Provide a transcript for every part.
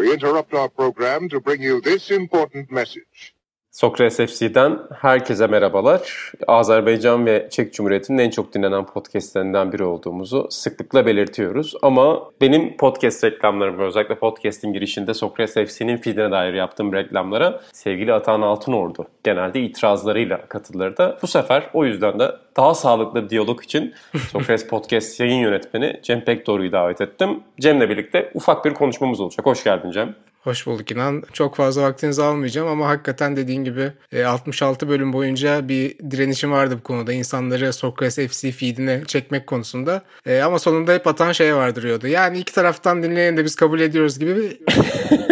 we interrupt our program to bring you this important message. Sokrates FC'den herkese merhabalar. Azerbaycan ve Çek Cumhuriyeti'nin en çok dinlenen podcastlerinden biri olduğumuzu sıklıkla belirtiyoruz. Ama benim podcast reklamlarım özellikle podcast'in girişinde Sokrates FC'nin feedine dair yaptığım reklamlara sevgili Atan Altınordu genelde itirazlarıyla katılırdı. Bu sefer o yüzden de daha sağlıklı bir diyalog için Sokrates Podcast yayın yönetmeni Cem Pekdoru'yu davet ettim. Cem'le birlikte ufak bir konuşmamız olacak. Hoş geldin Cem. Hoş bulduk inan. Çok fazla vaktinizi almayacağım ama hakikaten dediğin gibi 66 e, bölüm boyunca bir direnişim vardı bu konuda. İnsanları Sokrates FC feedine çekmek konusunda. E, ama sonunda hep atan şey vardırıyordu. Yani iki taraftan dinleyen de biz kabul ediyoruz gibi bir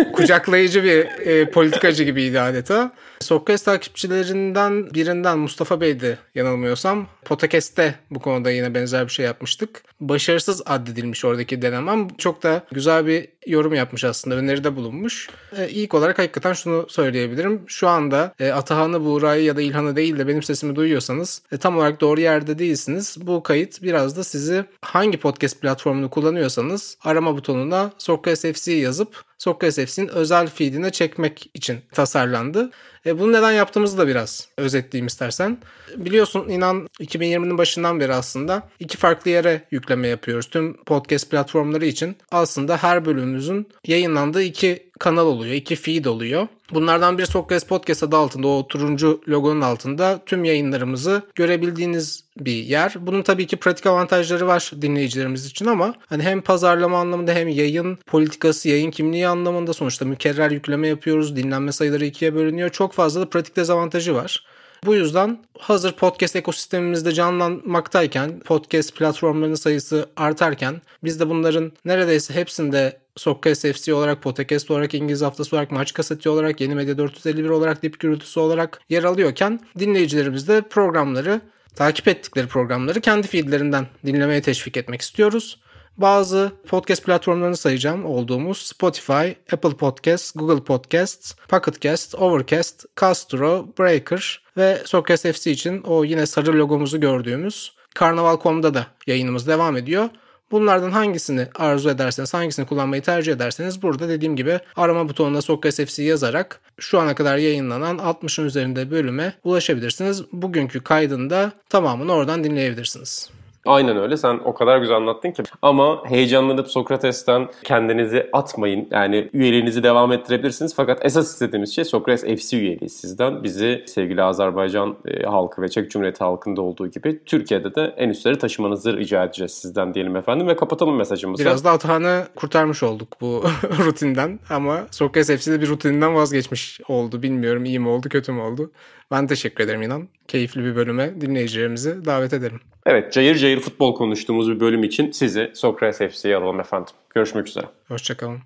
kucaklayıcı bir e, politikacı gibiydi adeta. Sokrates takipçilerinden birinden Mustafa Bey'di yanılmıyorsam. Potakest'te bu konuda yine benzer bir şey yapmıştık. Başarısız addedilmiş oradaki denemem. Çok da güzel bir yorum yapmış aslında. Öneride bulunmuş. E, ilk olarak hakikaten şunu söyleyebilirim. Şu anda e, Atahan'ı, Buğra'yı ya da İlhan'ı değil de benim sesimi duyuyorsanız e, tam olarak doğru yerde değilsiniz. Bu kayıt biraz da sizi hangi podcast platformunu kullanıyorsanız arama butonuna Sokrates FC yazıp Sokrates FC'nin özel feedine çekmek için tasarlandı. E, bunu neden yaptığımızı da biraz özetleyeyim istersen. Biliyorsun inan 2020'nin başından beri aslında iki farklı yere yükleme yapıyoruz. Tüm podcast platformları için aslında her bölümümüzün yayınlandığı iki kanal oluyor, iki feed oluyor. Bunlardan biri Sokrates Podcast adı altında o turuncu logonun altında tüm yayınlarımızı görebildiğiniz bir yer. Bunun tabii ki pratik avantajları var dinleyicilerimiz için ama hani hem pazarlama anlamında hem yayın politikası, yayın kimliği anlamında sonuçta mükerrer yükleme yapıyoruz. Dinlenme sayıları ikiye bölünüyor. Çok fazla da pratik dezavantajı var. Bu yüzden hazır podcast ekosistemimizde canlanmaktayken, podcast platformlarının sayısı artarken biz de bunların neredeyse hepsinde Sokrates FC olarak, Podcast olarak, İngiliz Haftası olarak, Maç Kaseti olarak, Yeni Medya 451 olarak, Dip Gürültüsü olarak yer alıyorken dinleyicilerimiz de programları, takip ettikleri programları kendi feedlerinden dinlemeye teşvik etmek istiyoruz. Bazı podcast platformlarını sayacağım olduğumuz Spotify, Apple Podcasts, Google Podcasts, Pocket Cast, Overcast, Castro, Breaker ve Sokrates FC için o yine sarı logomuzu gördüğümüz Karnaval.com'da da yayınımız devam ediyor. Bunlardan hangisini arzu ederseniz, hangisini kullanmayı tercih ederseniz burada dediğim gibi arama butonuna Sokrates FC yazarak şu ana kadar yayınlanan 60'ın üzerinde bölüme ulaşabilirsiniz. Bugünkü kaydında tamamını oradan dinleyebilirsiniz. Aynen öyle. Sen o kadar güzel anlattın ki. Ama heyecanlanıp Sokrates'ten kendinizi atmayın. Yani üyeliğinizi devam ettirebilirsiniz. Fakat esas istediğimiz şey Sokrates FC üyeliği sizden. Bizi sevgili Azerbaycan e, halkı ve Çek Cumhuriyeti halkında olduğu gibi Türkiye'de de en üstleri taşımanızı rica edeceğiz sizden diyelim efendim. Ve kapatalım mesajımızı. Biraz da Atahan'ı kurtarmış olduk bu rutinden. Ama Sokrates FC'de bir rutinden vazgeçmiş oldu. Bilmiyorum iyi mi oldu kötü mü oldu. Ben teşekkür ederim inan. Keyifli bir bölüme dinleyicilerimizi davet ederim. Evet, cayır cayır futbol konuştuğumuz bir bölüm için sizi Sokrates FC'ye alalım efendim. Görüşmek üzere. Hoşçakalın.